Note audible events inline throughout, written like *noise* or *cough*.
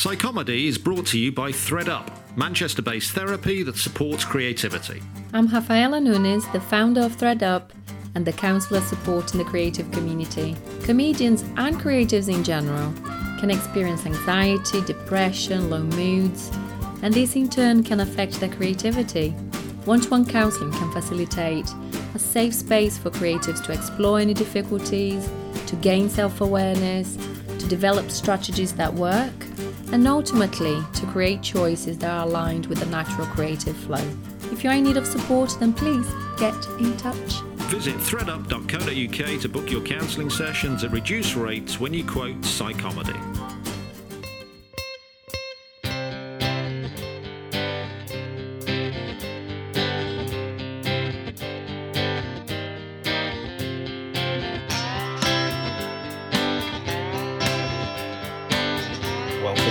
Psychomedy is brought to you by ThreadUp, Manchester based therapy that supports creativity. I'm Rafaela Nunes, the founder of ThreadUp and the counselor supporting the creative community. Comedians and creatives in general can experience anxiety, depression, low moods, and this in turn can affect their creativity. One to one counseling can facilitate a safe space for creatives to explore any difficulties, to gain self awareness, to develop strategies that work, and ultimately to create choices that are aligned with the natural creative flow. If you're in need of support, then please get in touch. Visit threadup.co.uk to book your counselling sessions at reduced rates when you quote Psychomedy.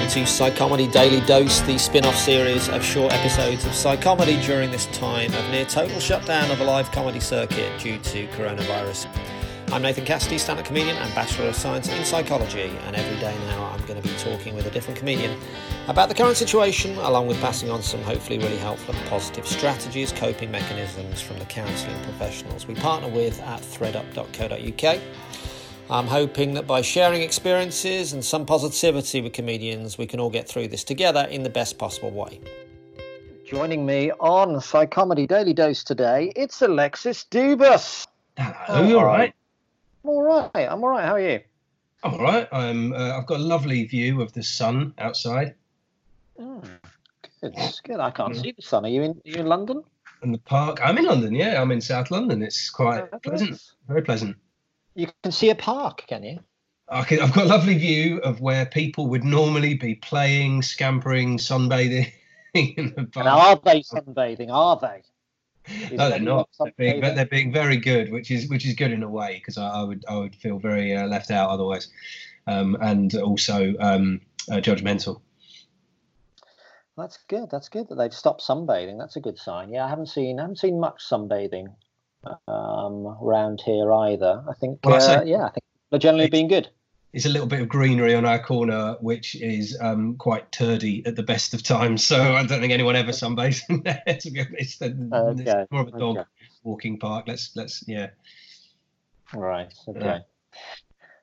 To Psychomedy Daily Dose, the spin off series of short episodes of Psychomedy during this time of near total shutdown of a live comedy circuit due to coronavirus. I'm Nathan Cassidy, stand up comedian and Bachelor of Science in Psychology, and every day now I'm going to be talking with a different comedian about the current situation, along with passing on some hopefully really helpful and positive strategies, coping mechanisms from the counselling professionals we partner with at threadup.co.uk. I'm hoping that by sharing experiences and some positivity with comedians, we can all get through this together in the best possible way. Joining me on Psychomedy Daily Dose today, it's Alexis Dubus. Hello, you all right? I'm all right. I'm all right. How are you? I'm all right. I'm. Uh, I've got a lovely view of the sun outside. Oh, good. Good. I can't see the sun. Are you in? Are you in London? In the park. I'm in London. Yeah, I'm in South London. It's quite oh, pleasant. Very pleasant. You can see a park, can you? Okay, I've got a lovely view of where people would normally be playing, scampering, sunbathing in the park. Now, are they sunbathing? Are they? Is no, they're not. They're being, they're being, very good, which is which is good in a way because I, I, would I would feel very uh, left out otherwise, um, and also um, uh, judgmental. That's good. That's good that they've stopped sunbathing. That's a good sign. Yeah, I haven't seen I haven't seen much sunbathing um, around here either. I think, well, uh, yeah, I think they're generally being good. It's a little bit of greenery on our corner, which is um, quite turdy at the best of times. So I don't think anyone ever sunbathes in there. *laughs* Honest, okay. it's more of a dog okay. walking park. Let's let's yeah. Right. Okay. Yeah.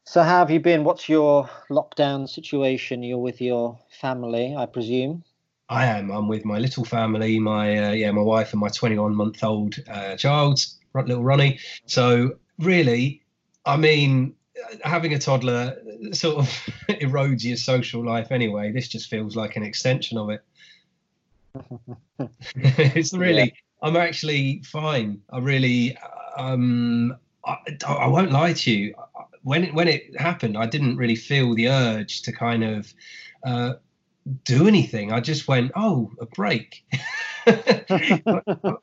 So how have you been? What's your lockdown situation? You're with your family, I presume. I am. I'm with my little family, my uh, yeah, my wife and my 21 month old uh, child little Ronnie. So really, I mean, having a toddler sort of *laughs* erodes your social life anyway. This just feels like an extension of it. *laughs* it's *laughs* really, yeah. I'm actually fine. I really, um, I, I won't lie to you. When it, when it happened, I didn't really feel the urge to kind of uh, do anything. I just went, oh, a break.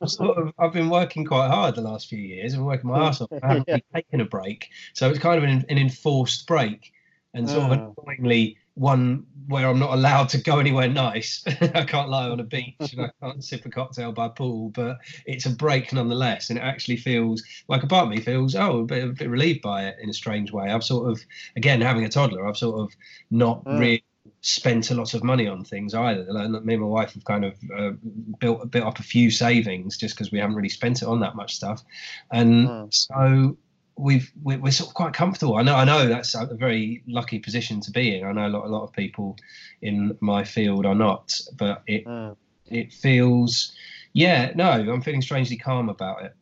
Sort of, I've been working quite hard the last few years. I've been working my ass off. I haven't yeah. taken a break, so it's kind of an, an enforced break, and sort of ah. annoyingly one where I'm not allowed to go anywhere nice. *laughs* I can't lie on a beach and I can't sip a cocktail by a pool, but it's a break nonetheless. And it actually feels like a part of me feels, oh, a bit, a bit relieved by it in a strange way. I've sort of, again, having a toddler, I've sort of not mm. really spent a lot of money on things either. Me and my wife have kind of uh, built a bit up a few savings just because we haven't really spent it on that much stuff, and mm. so we've we're, we're, sort of quite comfortable. I know I know that's a very lucky position to be in. I know a lot a lot of people in my field are not, but it mm. it feels yeah no I'm feeling strangely calm about it.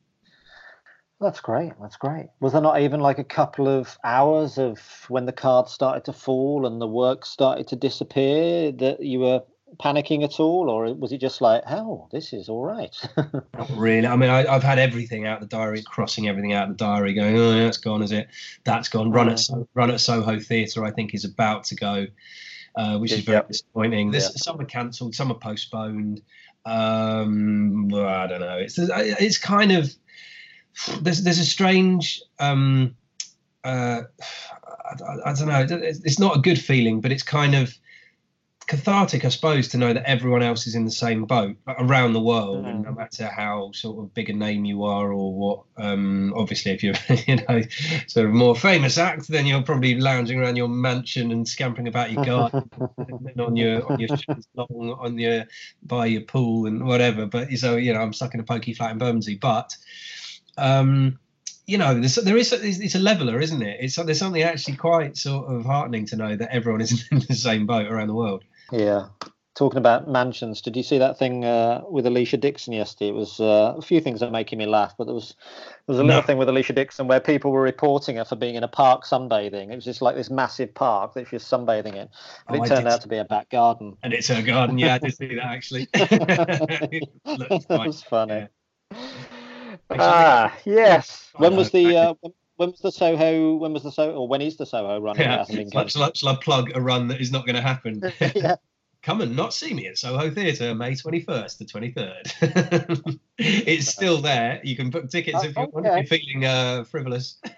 That's great. That's great. Was there not even like a couple of hours of when the cards started to fall and the work started to disappear that you were panicking at all, or was it just like, "Hell, this is all right"? *laughs* not really. I mean, I, have had everything out the diary, crossing everything out the diary, going, "Oh, that's gone, is it? That's gone." Run at mm. Run at Soho Theatre, I think, is about to go, uh, which is very yep. disappointing. This, yeah. Some are cancelled, some are postponed. Um, well, I don't know. It's it's kind of there's there's a strange um, uh, I, I, don't know it's not a good feeling but it's kind of cathartic, I suppose, to know that everyone else is in the same boat around the world, mm. and no matter how sort of big a name you are or what. Um, obviously, if you're *laughs* you know sort of more famous act, then you're probably lounging around your mansion and scampering about your garden, on your on your *laughs* long on your by your pool and whatever. But so you know, I'm stuck in a pokey flat in Bermondsey, but. Um, you know, there's, there is it's a leveler, isn't it? It's there's something actually quite sort of heartening to know that everyone is *laughs* in the same boat around the world. Yeah. Talking about mansions, did you see that thing uh, with Alesha Dixon yesterday? It was uh, a few things that are making me laugh, but there was there was a little no. thing with Alesha Dixon where people were reporting her for being in a park sunbathing. It was just like this massive park that she was sunbathing in, but oh, it turned out to be a back garden. And it's her garden. Yeah, I did *laughs* see that actually. *laughs* that was funny. Yeah. Ah, yes. When was the uh, when was the Soho? When was the Soho? Or when is the Soho run? Yeah. Shall, shall I plug a run that is not going to happen? *laughs* yeah. Come and not see me at Soho Theatre, May 21st to 23rd. it's still there. You can book tickets oh, if, you, okay. if you're feeling uh, frivolous. *laughs*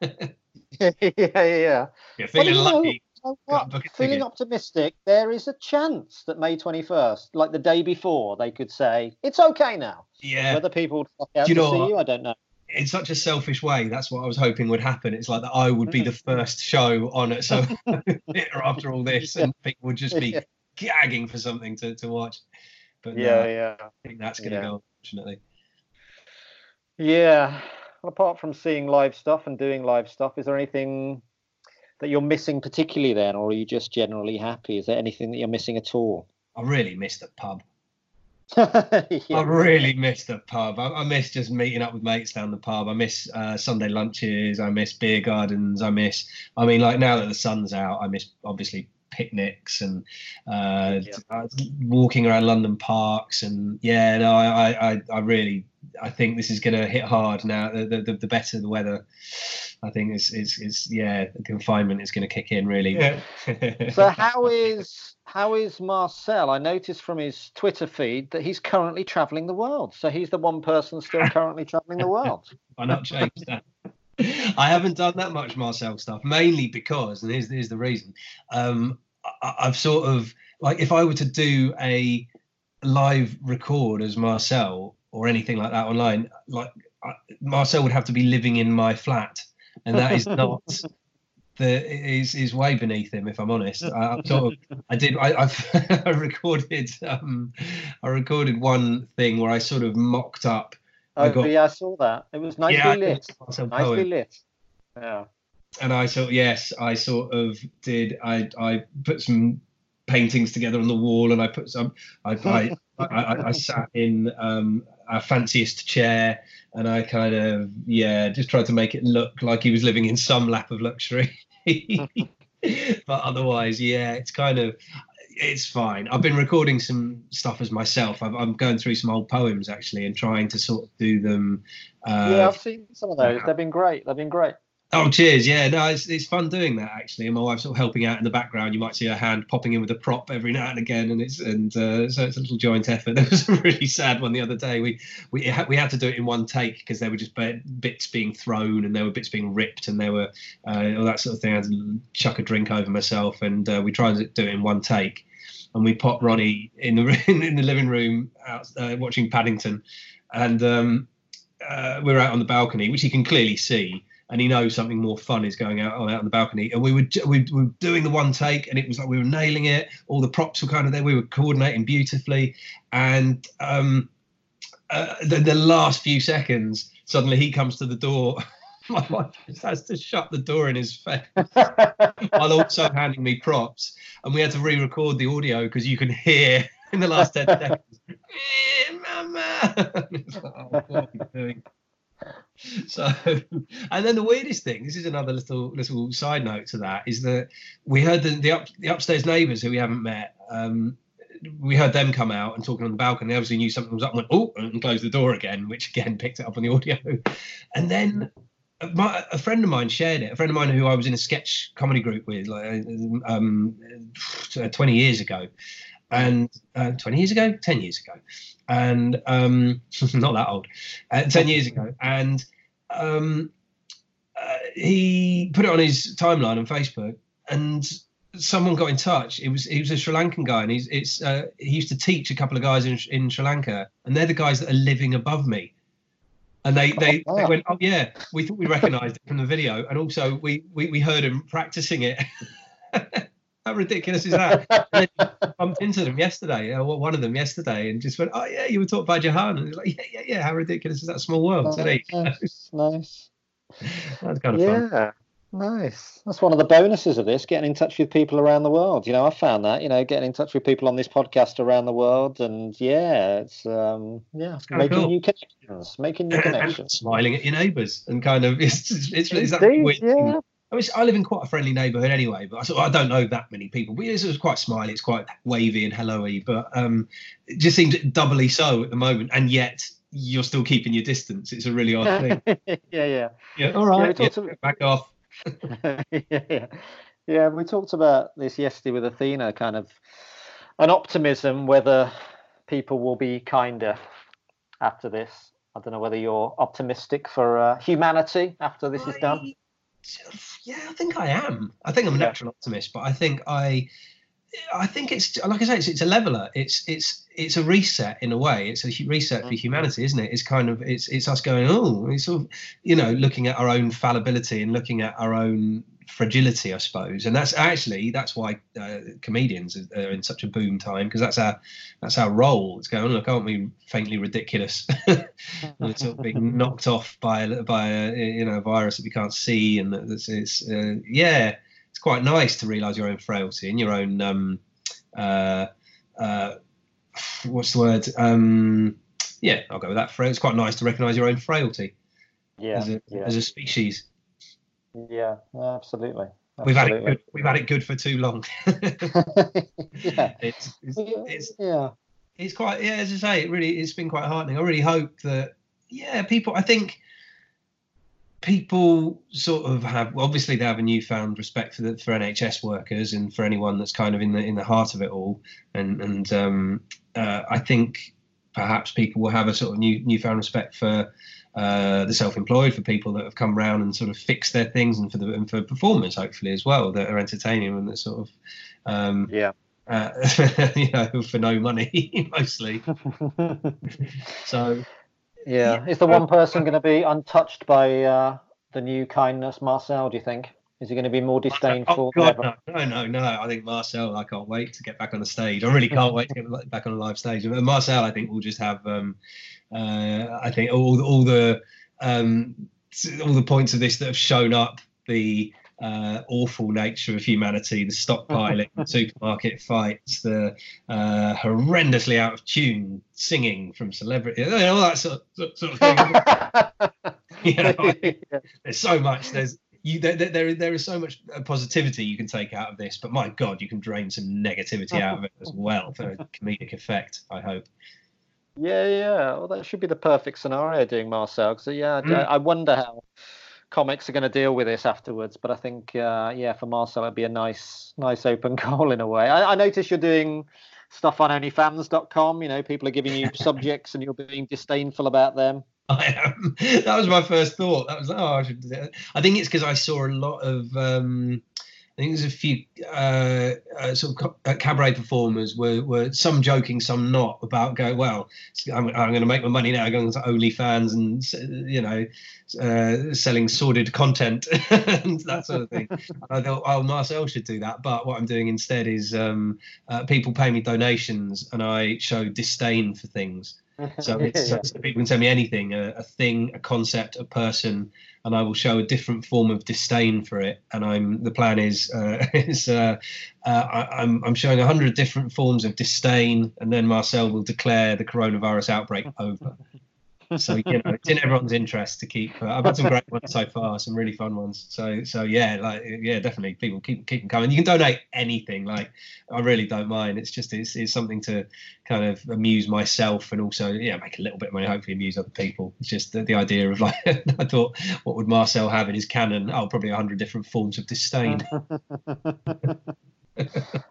*laughs* yeah, yeah. You're feeling well, lucky. Know, feeling optimistic, there is a chance that May 21st, like the day before, they could say, it's okay now. Yeah. Whether people would fuck out you to see you, I don't know in such a selfish way, that's what I was hoping would happen. It's like that I would be the *laughs* first show on it. So *laughs* *laughs* after all this, and people would just be gagging for something to, to watch. But yeah, no, yeah, I think that's going to yeah. go. Unfortunately. Yeah. Apart from seeing live stuff and doing live stuff, is there anything that you're missing particularly then, or are you just generally happy? Is there anything that you're missing at all? I really miss the pub. *laughs* yeah. I really miss the pub. I, I, miss just meeting up with mates down the pub. I miss uh, Sunday lunches. I miss beer gardens. I miss. I mean, like now that the sun's out, I miss obviously picnics and uh, yeah. walking around London parks. And yeah, no, I, I, I really, I think this is going to hit hard now. The, the, the better the weather, I think is is is yeah, the confinement is going to kick in really. Yeah. *laughs* so how is how is Marcel? I noticed from his Twitter feed that he's currently traveling the world. So he's the one person still currently traveling the world. *laughs* Why not change that? I haven't done that much Marcel stuff, mainly because, and here's, here's the reason. Um, I, I've sort of like if I were to do a live record as Marcel or anything like that online, like Marcel would have to be living in my flat, and that is not *laughs* that is is way beneath him. If I'm honest, I, am sort of I did I I've, *laughs* I recorded um I recorded one thing where I sort of mocked up. Oh I got, yeah, I saw that. It was nicely yeah, lit. Nicely poem. lit. Yeah. And I sort yes, I sort of did. I I put some paintings together on the wall, and I put some. I I, I, I, sat in um, our fanciest chair, and I kind of yeah, just tried to make it look like he was living in some lap of luxury. *laughs* but otherwise, yeah, it's kind of it's fine. I've been recording some stuff as myself. i am going through some old poems actually and trying to sort of do them. Uh, yeah, I've seen some of those. They've been great. They've been great. Oh, cheers! Yeah, no, it's it's fun doing that actually. And my wife's sort of helping out in the background. You might see her hand popping in with a prop every now and again, and it's and uh, so it's a little joint effort. *laughs* There was a really sad one the other day. We we had, we had to do it in one take because there were just bits being thrown and there were bits being ripped and there were uh, all that sort of thing. I had to chuck a drink over myself, and uh, we tried to do it in one take. And we popped Ronnie in the *laughs* in the living room out, uh, watching Paddington, and um, uh, we were out on the balcony, which you can clearly see and he knows something more fun is going out out on the balcony. And we were, we were doing the one take, and it was like we were nailing it. All the props were kind of there. We were coordinating beautifully, and um, uh, the, the last few seconds, suddenly he comes to the door. *laughs* My wife just has to shut the door in his face *laughs* while also handing me props, and we had to re-record the audio because you can hear in the last ten seconds, *laughs* eh, "Mama." like, oh, *laughs* so and then the weirdest thing this is another little little side note to that is that we heard the the, up, the upstairs neighbors who we haven't met um, we heard them come out and talking on the balcony. They obviously knew something was up and went oh and closed the door again which again picked it up on the *laughs* audio. And then my, a friend of mine shared it a friend of mine who i was in a sketch comedy group with like um, 20 years ago and uh, 20 years ago 10 years ago and um, *laughs* not that old, uh, ten years ago, and um, uh, he put it on his timeline on Facebook, and someone got in touch. It was he was a Sri Lankan guy, and he's it's uh, he used to teach a couple of guys in in Sri Lanka, and they're the guys that are living above me. And they they, Oh, they went, oh yeah, we thought we recognised it from the video, and also we we, we heard him practicing it. *laughs* How ridiculous is that? *laughs* And then bumped into them yesterday, uh, one of them yesterday, and just went, oh yeah, you were taught by Jahan, and he's like, yeah, yeah, yeah. How ridiculous is that small world? So there nice, nice. *laughs* That's kind of fun. Yeah, nice. That's one of the bonuses of this, getting in touch with people around the world. You know, I found that, you know, getting in touch with people on this podcast around the world. And yeah, it's, um, yeah, kinda making cool. new connections, making new *laughs* connections. smiling at your neighbours and kind of it's it's, it's that Indeed, weird thing. yeah. I mean, I live in quite a friendly neighbourhood anyway, but I sort of, I don't know that many people. But it's, it's quite smiley, it's quite wavy and hello-y, but um, it just seems doubly so at the moment. And yet you're still keeping your distance. It's a really odd thing. *laughs* yeah, yeah. Yeah, All right, Yeah, yeah, talked back off. *laughs* yeah, yeah. yeah, we talked about this yesterday with Athena, kind of an optimism whether people will be kinder after this. I don't know whether you're optimistic for uh, humanity after this is done. Yeah, I think I am. I think I'm a natural optimist, but I think I, I think it's like I say, it's, it's a leveler. It's it's it's a reset in a way. It's a reset for Mhm. humanity, isn't it? It's kind of it's it's us going oh, it's sort of you know looking at our own fallibility and looking at our own fragility, I suppose. And that's actually that's why uh, comedians are, in such a boom time because that's our that's our role. It's going look, aren't we faintly ridiculous? *laughs* it's sort of being *laughs* knocked off by a- by a you know a virus that we can't see, and it's, it's uh, yeah, it's quite nice to realise your own frailty and your own um, uh, uh, what's the word? Um, yeah, I'll go with that. Frail. It's quite nice to recognise your own frailty Yeah, as a yeah, as a species. Yeah, absolutely. We've had it good. We've had it good for too long. *laughs* yeah. it's, it's it's yeah. it's quite yeah as i say it really it's been quite heartening i really hope that yeah people i think people sort of have obviously they have a newfound respect for the for nhs workers and for anyone that's kind of in the in the heart of it all and and um uh, i think perhaps people will have a sort of new newfound respect for uh, the self-employed, for people that have come round and sort of fixed their things, and for the and for performers hopefully as well that are entertaining and that sort of um, Yeah. uh, *laughs* you know, for no money *laughs* mostly. So Yeah. Is the one person going to be untouched by uh, the new kindness, Marcel? Do you think? Is he going to be more disdainful? Oh God, no, no, no, no! I think Marcel. I can't wait to get back on the stage. I really can't *laughs* wait to get back on a live stage. And Marcel, I think, will just have. Um, uh, I think all all the um, all the points of this that have shown up the uh, awful nature of humanity, the stockpiling, *laughs* the supermarket fights, the uh, horrendously out of tune singing from celebrities, all that sort, sort, sort of thing. *laughs* you know, there's so much. There's you there, there- there there is so much uh, positivity you can take out of this, but my God, you can drain some negativity out of it as well for a *laughs* comedic effect. I hope. Yeah, yeah. Well, that should be the perfect scenario doing Marcel. So yeah, I- Mm. I wonder how comics are going to deal with this afterwards. But I think, uh, yeah, for Marcel, it'd be a nice, nice open *laughs* goal in a way. I, I notice you're doing stuff on OnlyFans.com. You know, people are giving you *laughs* subjects and you're being disdainful about them. I *laughs* am. That was my first thought. That was oh, I should. I think it's because I saw a lot of. Um, I think there's a few uh, uh, sort of uh, cabaret performers were, were some joking, some not about going. Well, I'm, I'm going to make my money now going to OnlyFans and you know uh, selling sordid content *laughs* and that sort of thing. I thought, oh, Marcel should do that. But what I'm doing instead is um, uh, people pay me donations and I show disdain for things. So, it's, *laughs* Yeah, so people can tell me anything, a, a thing, a concept, a person, and I will show a different form of disdain for it. And I'm the plan is uh, *laughs* is uh, uh, I, I'm I'm showing a hundred different forms of disdain, and then Marcel will declare the coronavirus outbreak over. So you know, it's in everyone's interest to keep. Uh, I've had some great ones so far, some really fun ones. So so yeah, like yeah, definitely people keep keep them coming. You can donate anything. Like I really don't mind. It's just it's, it's something to kind of amuse myself and also yeah make a little bit of money. Hopefully amuse other people. It's just the, the idea of *laughs* like I thought, what would Marcel have in his canon? Oh, probably a hundred different forms of disdain. *laughs*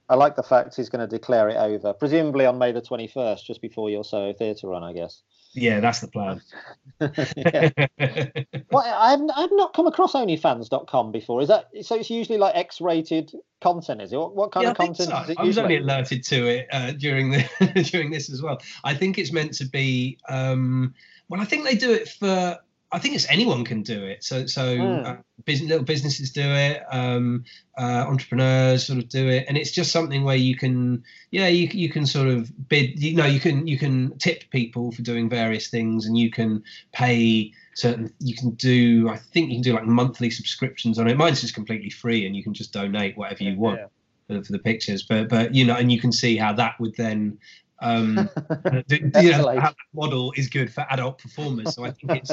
I like the fact he's going to declare it over, presumably on May the 21st, just before your Soho Theatre run, I guess. Yeah, that's the plan. *laughs* well, I've, I've not come across OnlyFans.com before. Is that so? It's usually like X-rated content, is it? What, what kind yeah, of content so. is it? I was only alerted to it uh, during the *laughs* during this as well. I think it's meant to be. Um, well, I think they do it for I think it's anyone can do it. So so mm. uh, business, little businesses do it, um, uh, entrepreneurs sort of do it, and it's just something where you can yeah you you can sort of bid you know you can you can tip people for doing various things, and you can pay certain you can do I think you can do like monthly subscriptions on it. Mine's just completely free, and you can just donate whatever you want. Yeah. For, for the pictures, but but you know, and you can see how that would then um, *laughs* you know, how that model is good for adult performers. So I think it's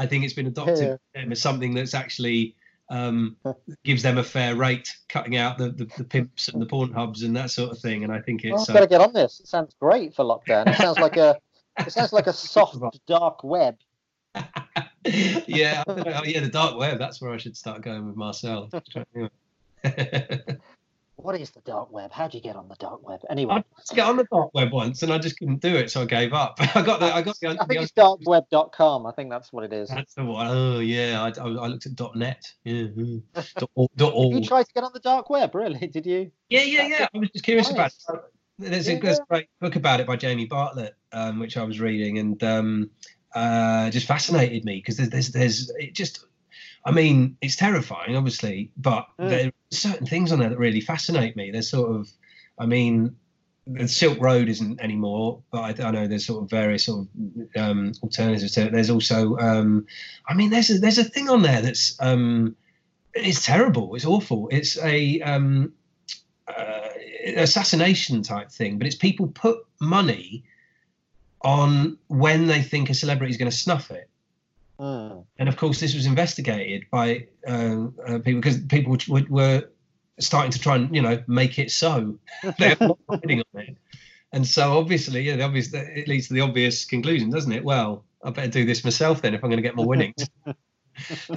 I think it's been adopted yeah. as something that's actually um, gives them a fair rate, cutting out the, the, the, pimps and the porn hubs and that sort of thing. And I think it's. I've got to get on this. It sounds great for lockdown. It sounds like a. It sounds like a *laughs* soft dark web. *laughs* yeah, oh, yeah, the dark web. That's where I should start going with Marcel. *laughs* what is the dark web? How do you get on the dark web? Anyway, I to get on the dark web once, and I just couldn't do it, so I gave up. *laughs* I got the, I got the. I think the, it's darkweb.com. I think that's what it is. That's the one. Oh yeah, I, I, looked at .net. Yeah. dot, *laughs* dot org. you tried to get on the dark web, really? Did you? Yeah, yeah, yeah. I was just curious nice. about it. There's a, there's a great book about it by Jamie Bartlett, um, which I was reading, and um, uh, just fascinated me because there's, there's, there's, it just I mean, it's terrifying, obviously, but mm. there are certain things on there that really fascinate me. There's sort of, I mean, the Silk Road isn't anymore, but I, I know there's sort of various sort of um, alternatives to it. There's also, um, I mean, there's a, there's a thing on there that's um, it's terrible. It's awful. It's a um, uh, assassination type thing, but it's people put money on when they think a celebrity is going to snuff it. Mm. And of course, this was investigated by uh, uh, people because people were, were, starting to try and you know make it so. *laughs* They're not on it, and so obviously, yeah, the obvious it leads to the obvious conclusion, doesn't it? Well, I better do this myself then if I'm going to get more winnings. *laughs*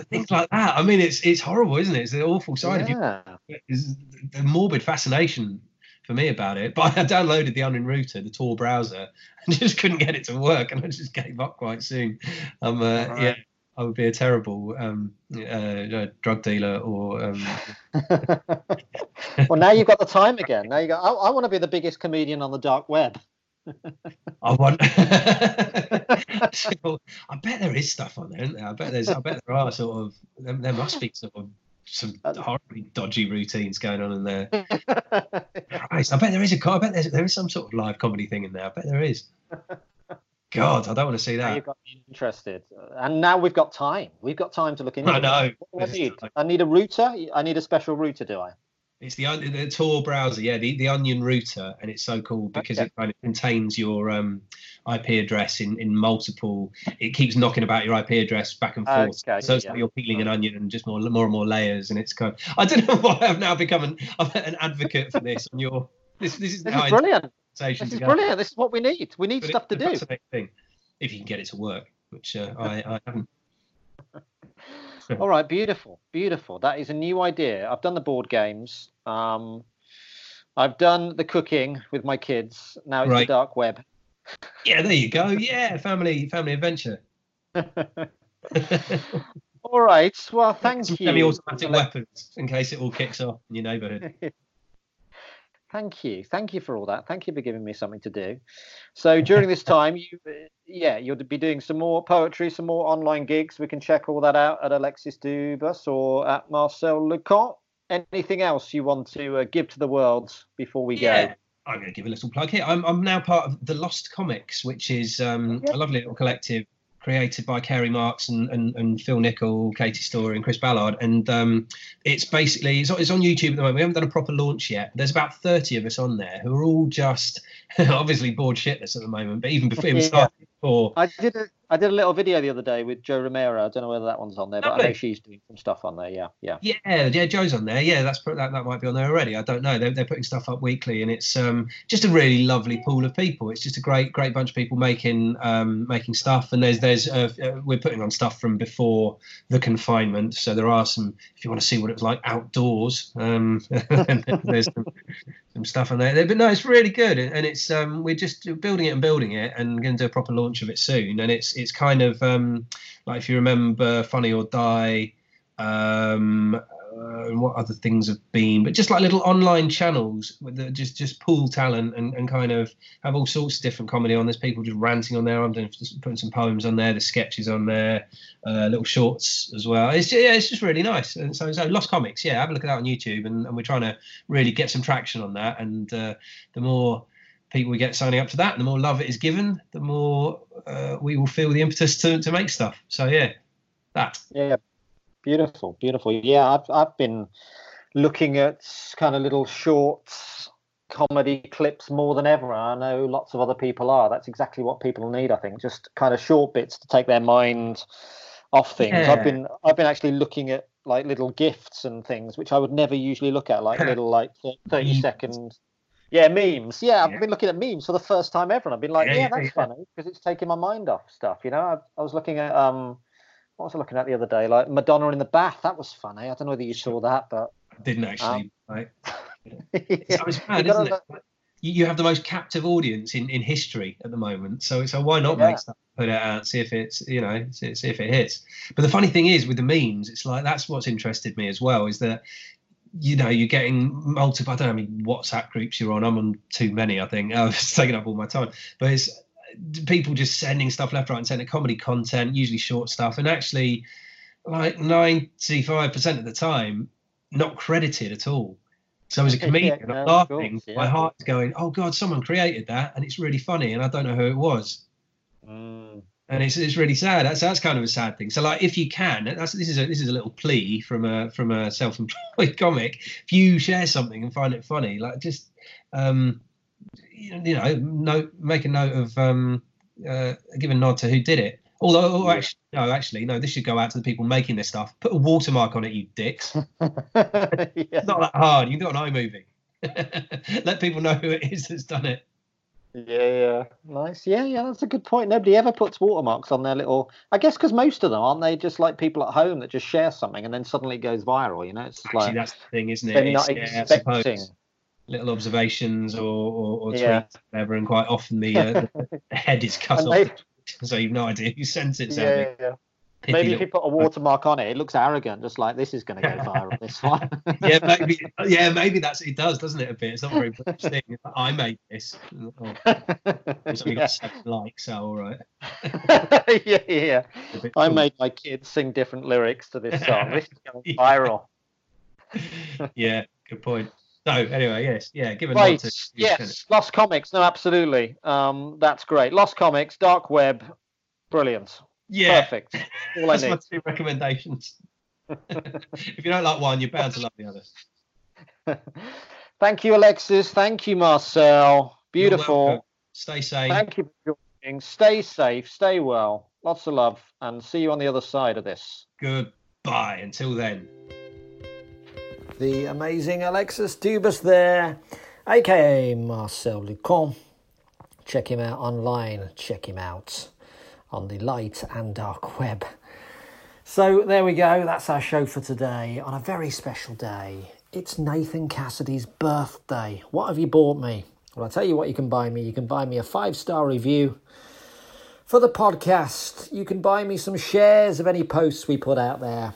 things like that. I mean, it's it's horrible, isn't it? It's the awful side yeah. of you. It's the morbid fascination for me about it. But *laughs* I downloaded the Onion Router, the Tor browser, and *laughs* just couldn't get it to work, and I just gave up quite soon. Um, uh, right. yeah, I would be a terrible um, uh, drug dealer or. Um... *laughs* well, now you've got the time again. Now you go. I, I want to be the biggest comedian on the dark web. I want. I bet there is stuff on there, isn't there? I bet there's. I bet there are sort of. There, there must be sort of some uh, horribly dodgy routines going on in there. *laughs* Christ, I bet there is a. I bet there's, there is some sort of live comedy thing in there. I bet there is. *laughs* God, I don't want to see that. Now you've got me interested, and now we've got time. We've got time to look into. I know. What do I need? I need a router. I need a special router, do I? It's the the Tor browser, yeah, the, the Onion router, and it's so cool because okay. it kind of contains your um, IP address in, in multiple. It keeps knocking about your IP address back and forth, okay, so it's yeah. like you're peeling an onion and just more more and more layers, and it's kind. Of, I don't *laughs* know why I've now become an an advocate for this on your. This this is, this is brilliant. This is brilliant. This is what we need. We need but stuff to do. Thing, if you can get it to work, which uh, I, I haven't. *laughs* All right, beautiful, beautiful. That is a new idea. I've done the board games. Um, I've done the cooking with my kids. Now it's right. the dark web. Yeah, there you go. *laughs* Yeah, family family adventure. *laughs* all right. Well, thank Some you. Semi-automatic weapons in case it all kicks off in your neighbourhood. Thank you, thank you for all that. Thank you for giving me something to do. So during this *laughs* time, you, yeah, you'll be doing some more poetry, some more online gigs. We can check all that out at Alexis Dubus or at Marcel Lucont anything else you want to uh, give to the world before we yeah. go? I'm going to give a little plug here. I'm, I'm now part of the Lost Comics, which is um, a lovely little collective created by Kerry Marks and, and, and Phil Nichol, Katie Story, and Chris Ballard. And um, it's basically it's, it's on YouTube at the moment. We haven't done a proper launch yet. There's about 30 of us on there who are all just *laughs* obviously bored shitless at the moment. But even before yeah. we started before, I did a I did a little video the other day with Jo Romero. I don't know whether that one's on there, but I know she's doing some stuff on there. Yeah, yeah. Yeah, yeah, Jo's on there. Yeah, that's that, that might be on there already. I don't know. They're, they're putting stuff up weekly, and it's um, just a really lovely pool of people. It's just a great, great bunch of people making um, making stuff. And there's there's uh, uh, we're putting on stuff from before the confinement, so there are some. If you want to see what it was like outdoors, um, *laughs* there's some, some stuff on there. But no, it's really good, and it's um, we're just building it and building it, and going to do a proper launch of it soon. And it's it's kind of um, like if you remember Funny or Die um and what other things have been but just like little online channels that just just pool talent and, and kind of have all sorts of different comedy on. There's people just ranting on there. I'm doing just putting some poems on there. The sketches on there uh, little shorts as well. It's yeah it's just really nice. And so so lost comics yeah have a look at that on youtube and, and we're trying to really get some traction on that. And uh, the more people we get signing up to that and the more love it is given the more uh, we will feel the impetus to, to make stuff. So yeah that. Yeah, beautiful, beautiful. Yeah, I've I've been looking at kind of little shorts, comedy clips more than ever. I know lots of other people are. That's exactly what people need. I think just kind of short bits to take their mind off things. Yeah. I've been I've been actually looking at like little gifts and things which I would never usually look at, like *laughs* little like thirty Memes. second. Yeah, memes. Yeah, Yeah. I've been looking at memes for the first time ever, and I've been like, Yeah, yeah, that's funny because it's taking my mind off stuff. You know, I, I was looking at um, what was I looking at the other day? Like Madonna in the bath. That was funny. I don't know whether you saw that, but I didn't um, actually right yeah. *laughs* It's, it's mad, You isn't it? You, you have the most captive audience in, in history at the moment, so so why not Yeah. make stuff, put it out, see if it's you know see, see if it hits. But the funny thing is with the memes, it's like that's what's interested me as well is that you know you're getting multiple. I don't know how many WhatsApp groups you're on. I'm on too many, I think. *laughs* It's taking up all my time, but it's people just sending stuff left, right, and centre, comedy content, usually short stuff, and actually like 95% of the time not credited at all. So as a *laughs* Yeah, comedian, no, I'm laughing. course, My heart's going, "Oh God, someone created that, and it's really funny, and I don't know who it was." Mm. And it's, it's really sad. That's that's kind of a sad thing. So like, if you can, that's this is a this is a little plea from a from a self-employed *laughs* comic. If you share something and find it funny, like just um, you know, note make a note of um, uh, give a nod to who did it. Although, oh, actually, no, actually, no. This should go out to the people making this stuff. Put a watermark on it, you dicks. *laughs* yeah. It's not that hard. You can do it on iMovie. *laughs* Let people know who it is that's done it. Yeah, yeah, nice. Yeah, yeah, that's a good point. Nobody ever puts watermarks on their little. I guess because most of them aren't they just like people at home that just share something and then suddenly it goes viral. You know, it's just Actually, like that's the thing, isn't it? they're It's- not yeah, I suppose. expecting. Little observations or, or, or tweets, Yeah. whatever, and quite often the, uh, the, *laughs* head is cut And off, maybe, *laughs* so you've no idea who sent it. yeah, yeah. Maybe if you put a watermark on it, it looks arrogant, just like this is going to go *laughs* viral. This one. yeah, maybe, yeah, maybe that's it. Does doesn't it a bit? It's not very British thing. I made this. Oh, yeah. got seven likes. So all right. yeah, yeah. I cool. made my kids sing different lyrics to this song. This is going viral. Yeah, good point. So anyway, yes, yeah, give a Right. to who sent it. Yes. Lost Comics. No, absolutely. Um, that's great. Lost Comics, Dark Web. Brilliant. Yeah, Perfect. *laughs* All I that's my need. two recommendations. *laughs* if you don't like one, you're bound to love the other. *laughs* Thank you, Alexis. Thank you, Marcel. Beautiful. Stay safe. Thank you for joining. Stay safe. Stay well. Lots of love. And see you on the other side of this. Goodbye. Until then. The amazing Alexis Dubus there, aka Marcel Lucont. Check him out online, check him out on the light and dark web. So there we go, that's our show for today on a very special day. It's Nathan Cassidy's birthday. What have you bought me? Well, I'll tell you what you can buy me. You can buy me a five star review for the podcast. You can buy me some shares of any posts we put out there.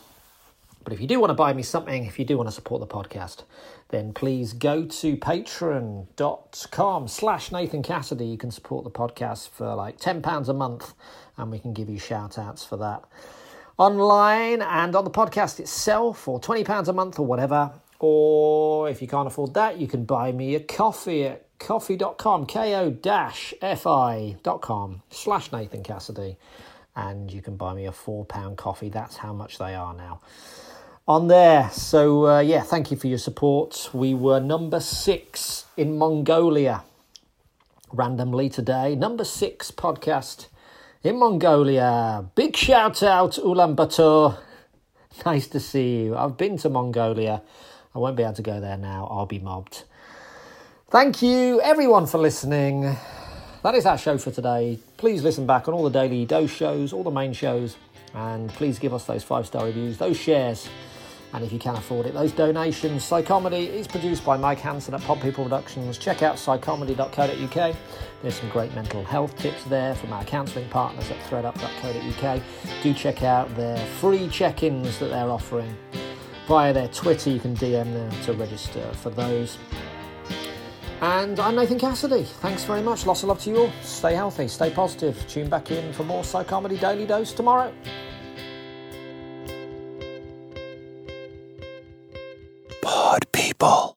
But if you do want to buy me something, if you do want to support the podcast, then please go to patreon.com slash Nathan Cassidy. You can support the podcast for like £10 a month and we can give you shout outs for that online and on the podcast itself or £20 a month or whatever. Or if you can't afford that, you can buy me a coffee at coffee.com, ko-fi.com slash Nathan Cassidy. And you can buy me a £4 coffee. That's how much they are now on there. So, uh, yeah, thank you for your support. We were number six in Mongolia randomly today. Number six podcast in Mongolia. Big shout out, Ulaanbaatar. *laughs* Nice to see you. I've been to Mongolia. I won't be able to go there now. I'll be mobbed. Thank you, everyone, for listening. That is our show for today. Please listen back on all the Daily Dose shows, all the main shows, and please give us those five star reviews, those shares, and if you can afford it, those donations. Psychomedy is produced by Mike Hanson at Pop People Productions. Check out psychomedy.co.uk. There's some great mental health tips there from our counselling partners at threadup.co.uk. Do check out their free check ins that they're offering. Via their Twitter, you can DM them to register for those. And I'm Nathan Cassidy. Thanks very much. Lots of love to you all. Stay healthy, stay positive. Tune back in for more Psychomedy Daily Dose tomorrow. Good people.